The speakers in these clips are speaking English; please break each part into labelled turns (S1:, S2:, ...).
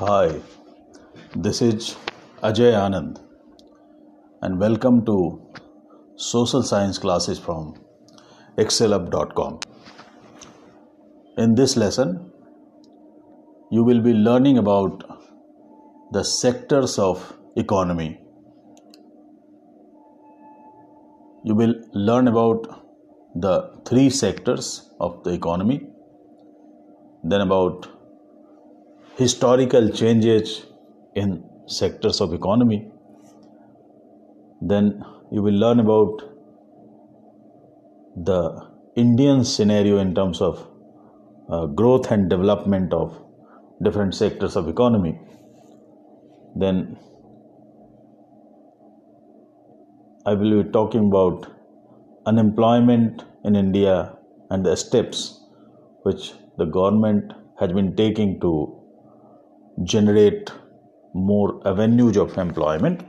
S1: Hi, this is Ajay Anand, and welcome to social science classes from excellup.com. In this lesson, you will be learning about the sectors of economy. You will learn about the three sectors of the economy, then about historical changes in sectors of economy, then you will learn about the Indian scenario in terms of uh, growth and development of different sectors of economy. Then I will be talking about unemployment in India and the steps which the government has been taking to generate more avenues of employment.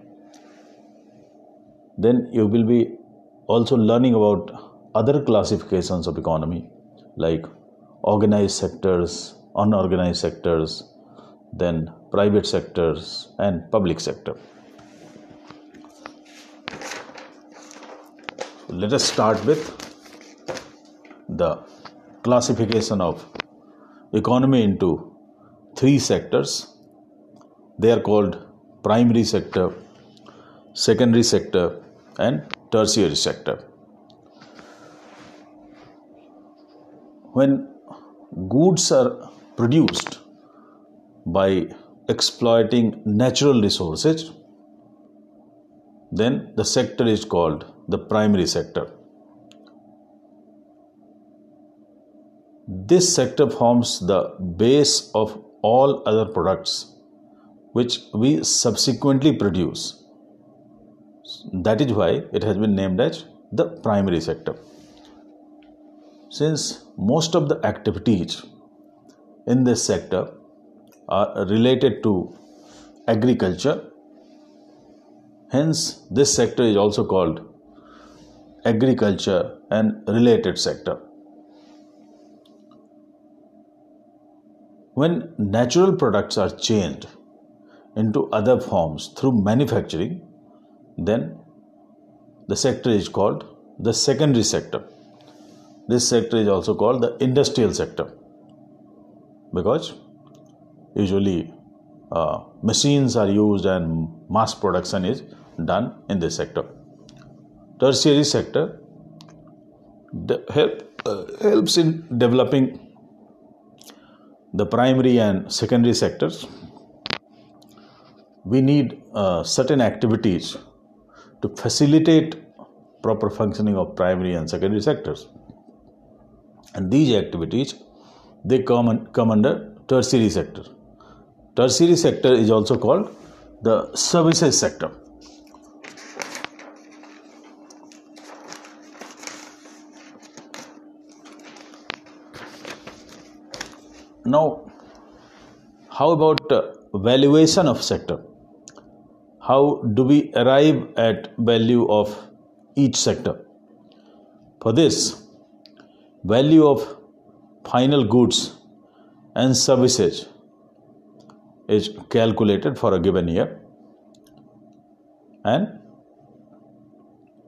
S1: Then you will be also learning about other classifications of economy like organized sectors, unorganized sectors, then private sectors and public sector. Let us start with the classification of economy into three sectors. They are called primary sector, secondary sector, and tertiary sector. When goods are produced by exploiting natural resources, then the sector is called the primary sector. This sector forms the base of all other products which we subsequently produce. That is why it has been named as the primary sector. Since most of the activities in this sector are related to agriculture, hence, this sector is also called agriculture and related sector. When natural products are changed into other forms through manufacturing, then the sector is called the secondary sector. This sector is also called the industrial sector because usually uh, machines are used and mass production is done in this sector. Tertiary sector help, uh, helps in developing the primary and secondary sectors. We need uh, certain activities to facilitate proper functioning of primary and secondary sectors and these activities they come, come under tertiary sector tertiary sector is also called the services sector now how about uh, valuation of sector? How do we arrive at value of each sector? For this value of final goods and services is calculated for a given year. And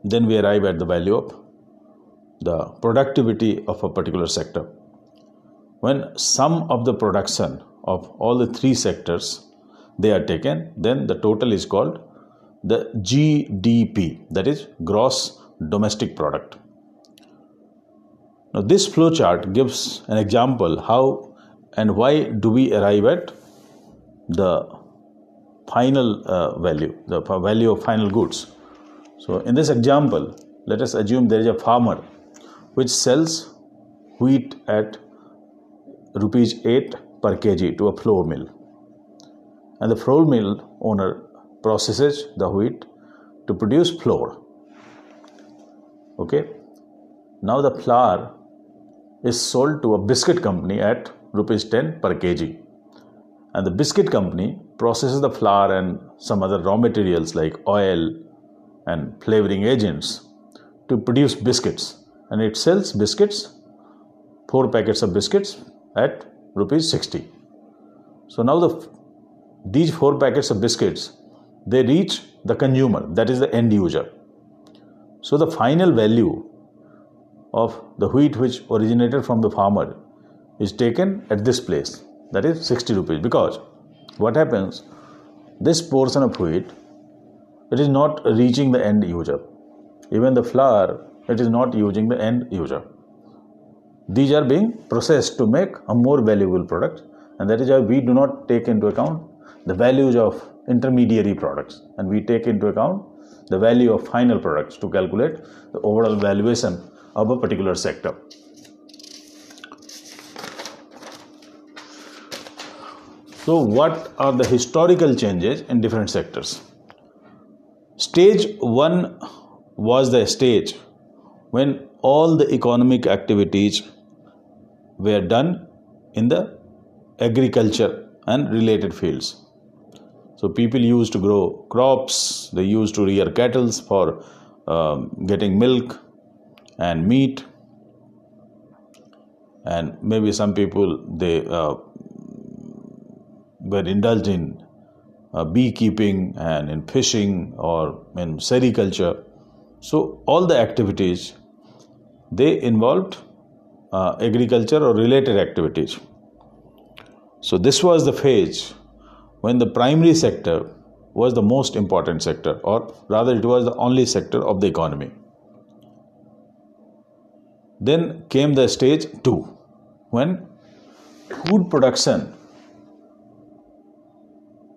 S1: then we arrive at the value of the productivity of a particular sector when sum of the production of all the three sectors they are taken then the total is called the gdp that is gross domestic product now, this flowchart gives an example how and why do we arrive at the final uh, value, the value of final goods. So, in this example, let us assume there is a farmer which sells wheat at rupees 8 per kg to a flour mill. And the flour mill owner processes the wheat to produce flour. Okay. Now the flour is sold to a biscuit company at rupees 10 per kg and the biscuit company processes the flour and some other raw materials like oil and flavoring agents to produce biscuits and it sells biscuits four packets of biscuits at rupees 60 so now the these four packets of biscuits they reach the consumer that is the end user. So the final value of the wheat which originated from the farmer is taken at this place that is 60 rupees. Because what happens this portion of wheat it is not reaching the end user. Even the flour it is not using the end user these are being processed to make a more valuable product and that is why we do not take into account the values of intermediary products and we take into account the value of final products to calculate the overall valuation of a particular sector. So what are the historical changes in different sectors? Stage 1 was the stage when all the economic activities were done in the agriculture and related fields. So people used to grow crops, they used to rear cattle for um, getting milk and meat, and maybe some people they uh, were indulged in uh, beekeeping and in fishing or in sericulture. So all the activities they involved uh, agriculture or related activities. So, this was the phase when the primary sector was the most important sector, or rather, it was the only sector of the economy. Then came the stage 2 when food production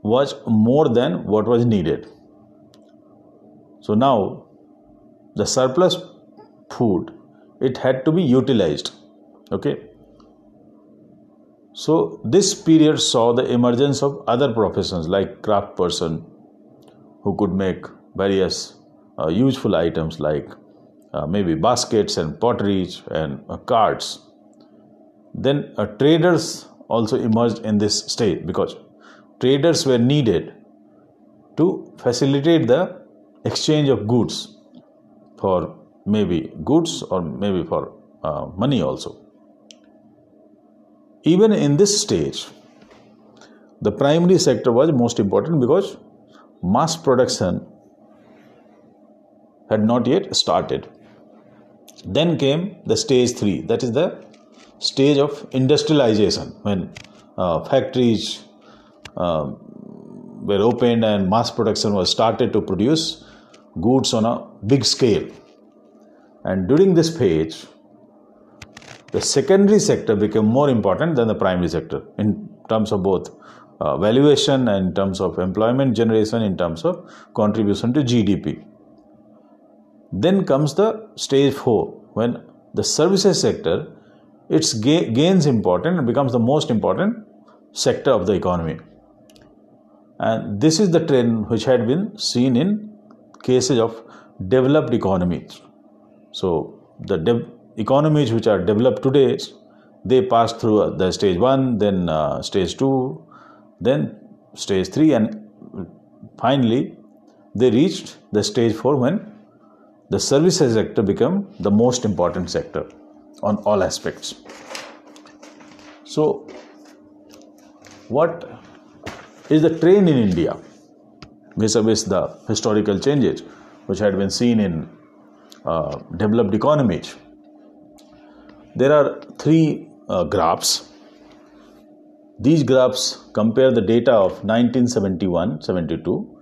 S1: was more than what was needed. So now the surplus food it had to be utilized okay? So this period saw the emergence of other professions like craft person who could make various uh, useful items like uh, maybe baskets and potteries and uh, cards. Then uh, traders also emerged in this state because traders were needed to facilitate the exchange of goods for maybe goods or maybe for uh, money also. Even in this stage, the primary sector was most important because mass production had not yet started. Then came the stage three, that is the stage of industrialization when uh, factories uh, were opened and mass production was started to produce goods on a big scale and during this phase, the secondary sector became more important than the primary sector in terms of both uh, valuation and in terms of employment generation, in terms of contribution to GDP. Then comes the stage four when the services sector its ga- gains important and becomes the most important sector of the economy. And this is the trend which had been seen in cases of developed economies. So the de- economies which are developed today, they pass through the stage one, then uh, stage two, then stage three, and finally they reached the stage four when the services sector become the most important sector on all aspects. So, what is the trend in India vis-a-vis the historical changes which had been seen in uh, developed economies. There are three uh, graphs. These graphs compare the data of 1971 72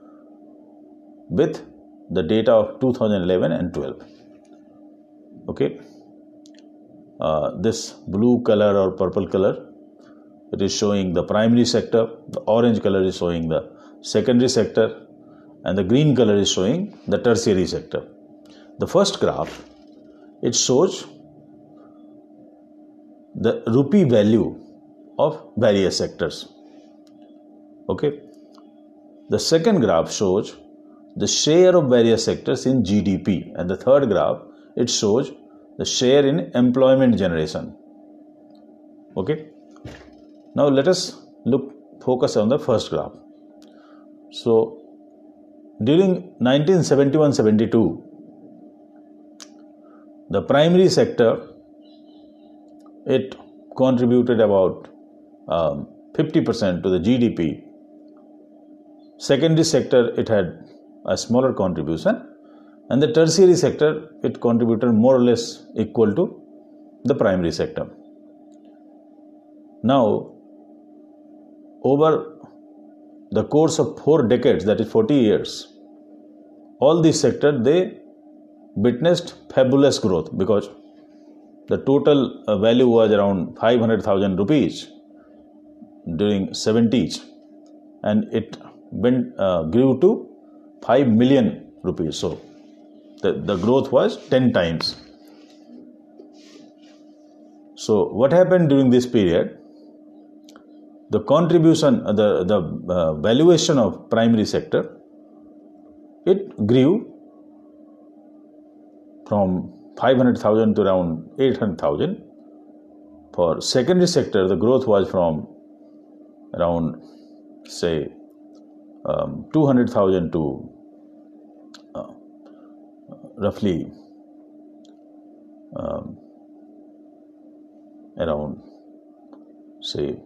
S1: with the data of 2011 and 12. Okay, uh, this blue color or purple color it is showing the primary sector, the orange color is showing the secondary sector, and the green color is showing the tertiary sector. The first graph, it shows the rupee value of various sectors. Okay. The second graph shows the share of various sectors in GDP, and the third graph it shows the share in employment generation. Okay. Now let us look focus on the first graph. So during 1971-72 the primary sector, it contributed about um, 50% to the GDP secondary sector it had a smaller contribution. And the tertiary sector it contributed more or less equal to the primary sector. Now over the course of four decades that is 40 years all these sectors they witnessed fabulous growth because the total uh, value was around 500000 rupees during 70s and it went, uh, grew to 5 million rupees. So the, the growth was 10 times. So what happened during this period? The contribution uh, the the uh, valuation of primary sector it grew from 500,000 to around 800,000. For secondary sector, the growth was from around, say, um, 200,000 to uh, roughly um, around, say,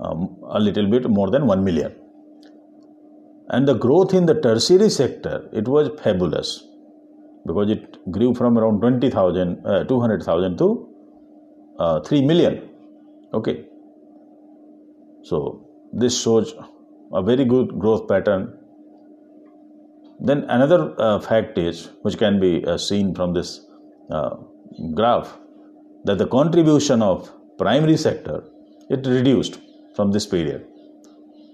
S1: um, a little bit more than 1 million. And the growth in the tertiary sector, it was fabulous because it grew from around 20,000, uh, 200,000 to uh, 3 million. Okay. So, this shows a very good growth pattern. Then, another uh, fact is, which can be uh, seen from this uh, graph, that the contribution of primary sector it reduced from this period.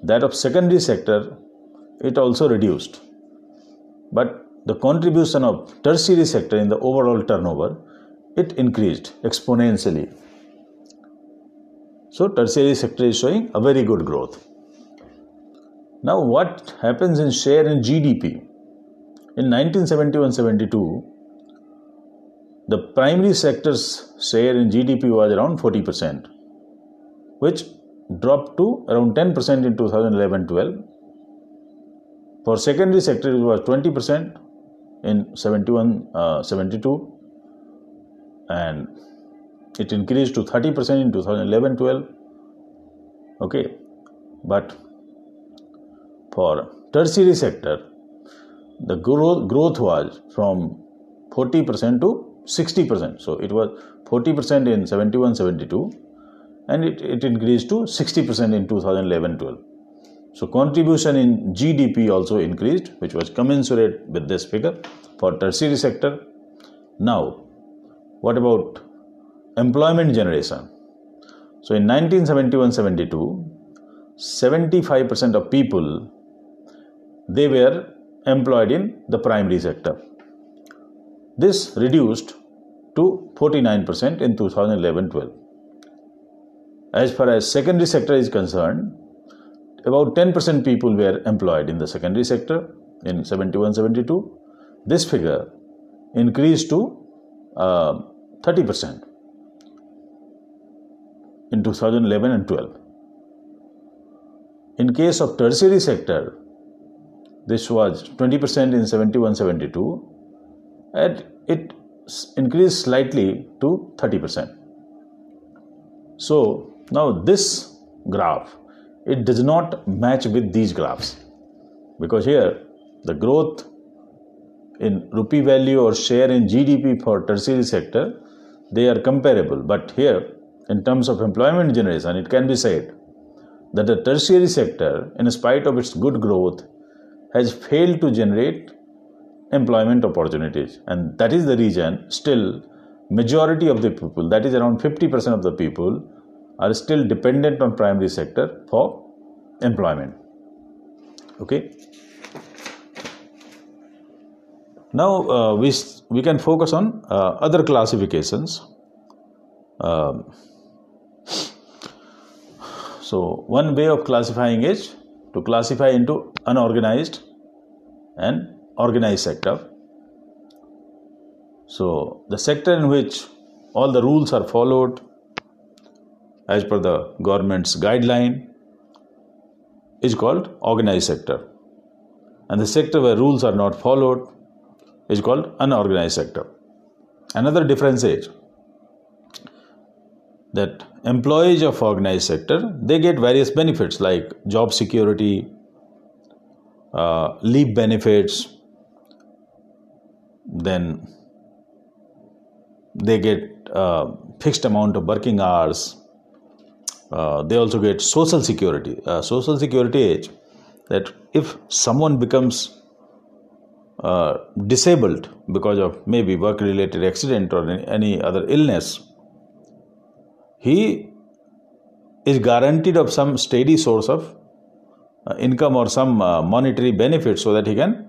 S1: That of secondary sector it also reduced. But the contribution of tertiary sector in the overall turnover it increased exponentially. So tertiary sector is showing a very good growth. Now what happens in share in gdp in 1971-72 the primary sector's share in gdp was around 40% which dropped to around 10% in 2011-12 for secondary sector it was 20% in 71 uh, 72 and it increased to 30% in 2011 12 okay. But for tertiary sector the growth, growth was from 40% to 60% so it was 40% in 71 72 and it, it increased to 60% in 2011 12 so contribution in GDP also increased, which was commensurate with this figure for tertiary sector. Now, what about employment generation? So in 1971-72, 75% of people they were employed in the primary sector. This reduced to 49% in 2011-12. As far as secondary sector is concerned, about 10% people were employed in the secondary sector in 71 72 this figure increased to uh, 30% in 2011 and 12 in case of tertiary sector this was 20% in 71 72 and it increased slightly to 30% so now this graph it does not match with these graphs. Because here the growth in rupee value or share in GDP for tertiary sector they are comparable. But here in terms of employment generation it can be said that the tertiary sector in spite of its good growth has failed to generate employment opportunities. And that is the reason still majority of the people that is around 50% of the people are still dependent on primary sector for employment. Okay? Now uh, we we can focus on uh, other classifications. Um, so one way of classifying is to classify into unorganized and organized sector. So the sector in which all the rules are followed as per the government's guideline is called organized sector and the sector where rules are not followed is called unorganized sector another difference is that employees of organized sector they get various benefits like job security uh, leave benefits, then they get uh, fixed amount of working hours. Uh, they also get social security. Uh, social security age that if someone becomes uh, disabled because of maybe work related accident or any other illness, he is guaranteed of some steady source of uh, income or some uh, monetary benefit so that he can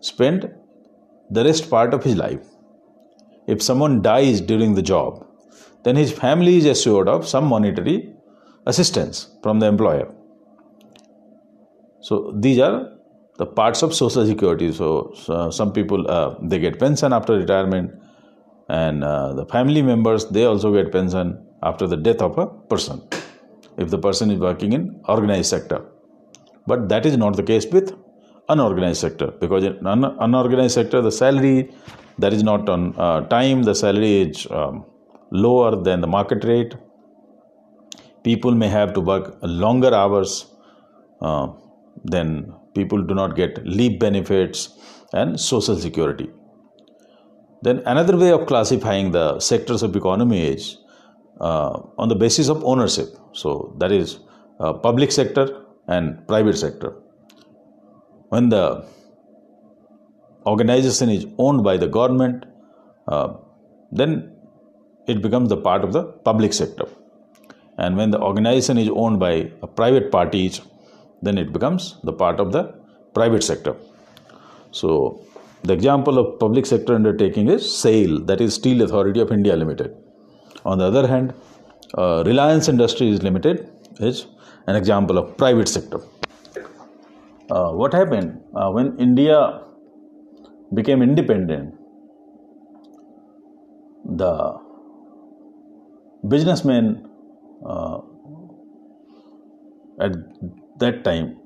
S1: spend the rest part of his life. If someone dies during the job, then his family is assured of some monetary assistance from the employer. So these are the parts of social security. So, so some people uh, they get pension after retirement, and uh, the family members they also get pension after the death of a person if the person is working in organized sector. But that is not the case with unorganized sector because in un- unorganized sector the salary that is not on uh, time the salary is um, lower than the market rate people may have to work longer hours uh, then people do not get leave benefits and social security. Then another way of classifying the sectors of economy is uh, on the basis of ownership. So that is uh, public sector and private sector. When the organization is owned by the government, uh, then it becomes the part of the public sector. And when the organization is owned by a private parties, then it becomes the part of the private sector. So, the example of public sector undertaking is SAIL, that is Steel Authority of India Limited. On the other hand, uh, Reliance Industries Limited is an example of private sector uh, what happened uh, when India became independent? The businessmen uh, at that time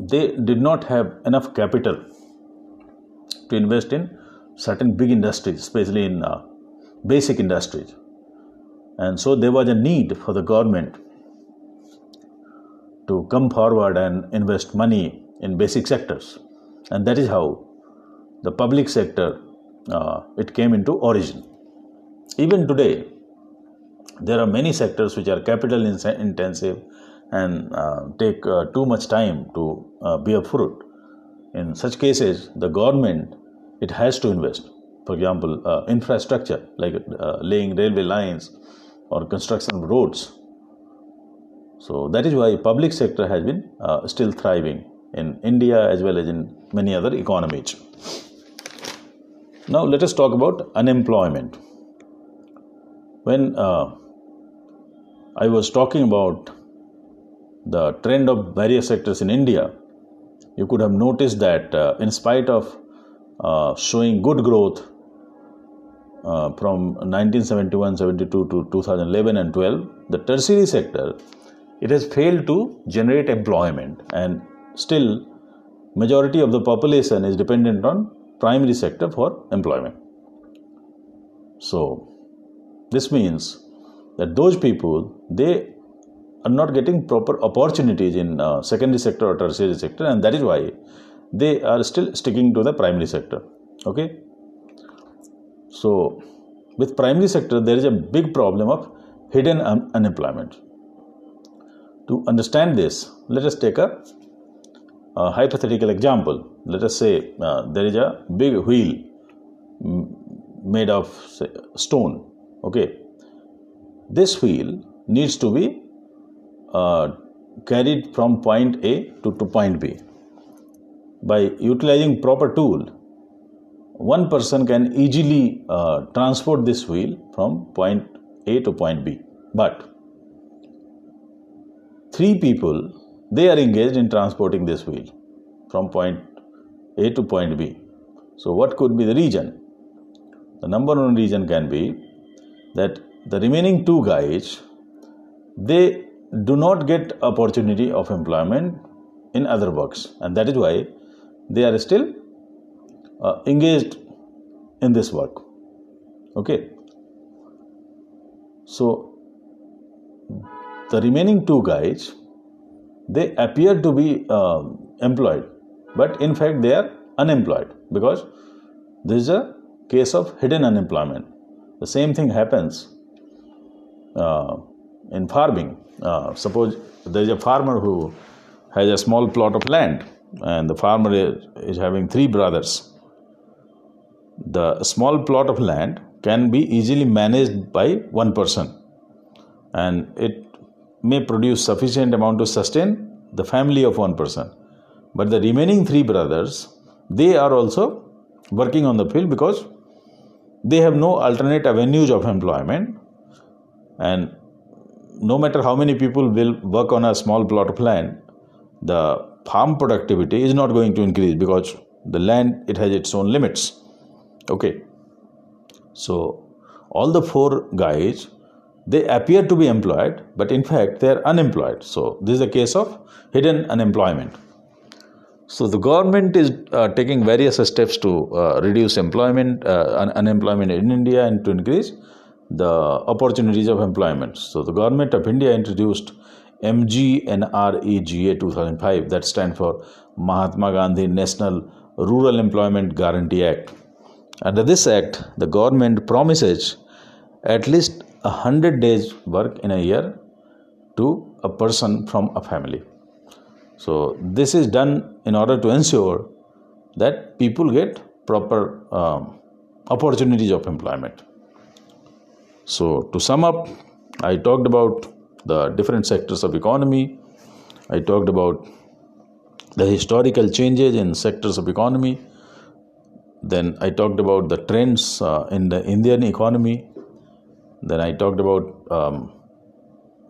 S1: they did not have enough capital to invest in certain big industries, especially in uh, basic industries. And so there was a need for the government to come forward and invest money in basic sectors and that is how the public sector uh, it came into origin even today there are many sectors which are capital intensive and uh, take uh, too much time to uh, bear fruit in such cases the government it has to invest for example uh, infrastructure like uh, laying railway lines or construction of roads so that is why public sector has been uh, still thriving in India as well as in many other economies. Now let us talk about unemployment. When I was talking about the trend of various sectors in India, you could have noticed that uh, in spite of uh, showing good growth uh, from 1971 72 to 2011 and 12, the tertiary sector it has failed to generate employment. And still majority of the population is dependent on primary sector for employment. So this means that those people they are not getting proper opportunities in uh, secondary sector or tertiary sector and that is why they are still sticking to the primary sector okay so with primary sector there is a big problem of hidden un- unemployment to understand this, let us take a, a hypothetical example. Let us say uh, there is a big wheel made of say, stone. Okay, this wheel needs to be uh, carried from point A to, to point B. By utilizing proper tool, one person can easily uh, transport this wheel from point A to point B. But three people they are engaged in transporting this wheel from point A to point B. So what could be the reason? The number one reason can be that the remaining two guys they do not get opportunity of employment in other works. And that is why they are still uh, engaged in this work. Okay. So the remaining two guys they appear to be uh, employed, but in fact they are unemployed because this is a case of hidden unemployment. The same thing happens in farming. Uh, suppose there is a farmer who has a small plot of land, and the farmer is having three brothers. The small plot of land can be easily managed by one person, and it may produce sufficient amount to sustain the family of one person. But the remaining three brothers, they are also working on the field because they have no alternate avenues of employment and no matter how many people will work on a small plot of land the farm productivity is not going to increase because the land it has its own limits. Okay. So all the four guys they appear to be employed but in fact they are unemployed. So this is a case of hidden unemployment. So the government is uh, taking various steps to uh, reduce employment, uh, un- unemployment in India and to increase the opportunities of employment. So the government of India introduced MGNREGA 2005 that stands for Mahatma Gandhi National Rural Employment Guarantee Act. Under this act, the government promises at least 100 days work in a year to a person from a family. So, this is done in order to ensure that people get proper um, opportunities of employment. So, to sum up, I talked about the different sectors of economy. I talked about the historical changes in sectors of economy. Then I talked about the trends uh, in the Indian economy. Then I talked about um,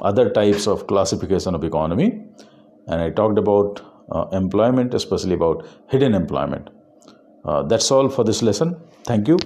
S1: other types of classification of economy and I talked about uh, employment, especially about hidden employment. Uh, that's all for this lesson. Thank you.